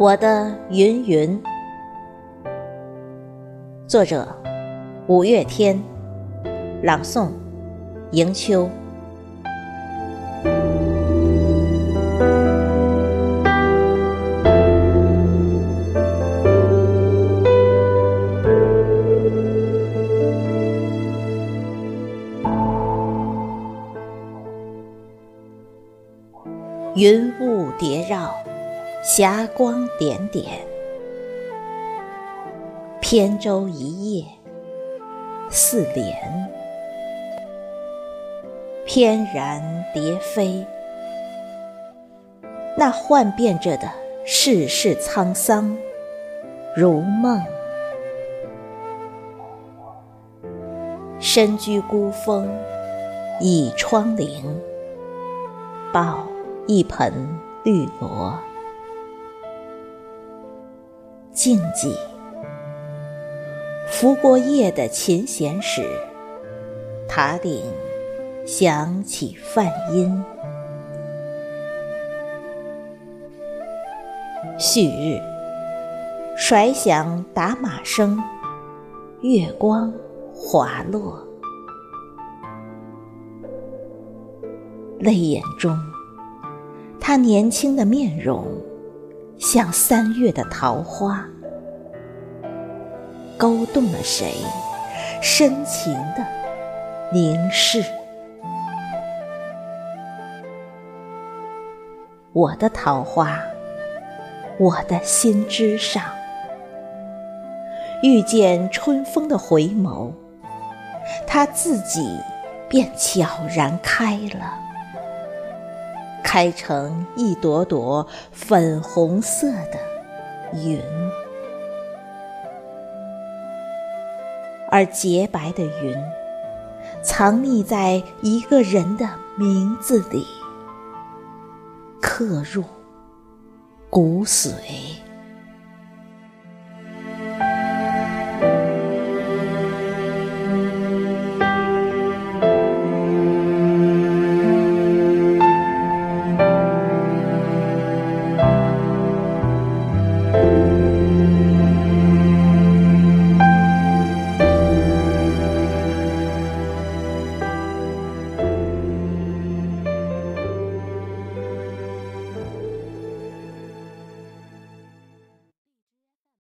我的云云，作者五月天，朗诵迎秋。云雾叠绕，霞光点点。扁舟一叶似莲，翩然蝶飞。那幻变着的世事沧桑，如梦。身居孤峰，倚窗棂，抱。一盆绿萝，静寂。拂过夜的琴弦时，塔顶响起梵音。旭日，甩响打马声，月光滑落，泪眼中。他年轻的面容，像三月的桃花，勾动了谁深情的凝视。我的桃花，我的心之上，遇见春风的回眸，它自己便悄然开了。开成一朵朵粉红色的云，而洁白的云藏匿在一个人的名字里，刻入骨髓。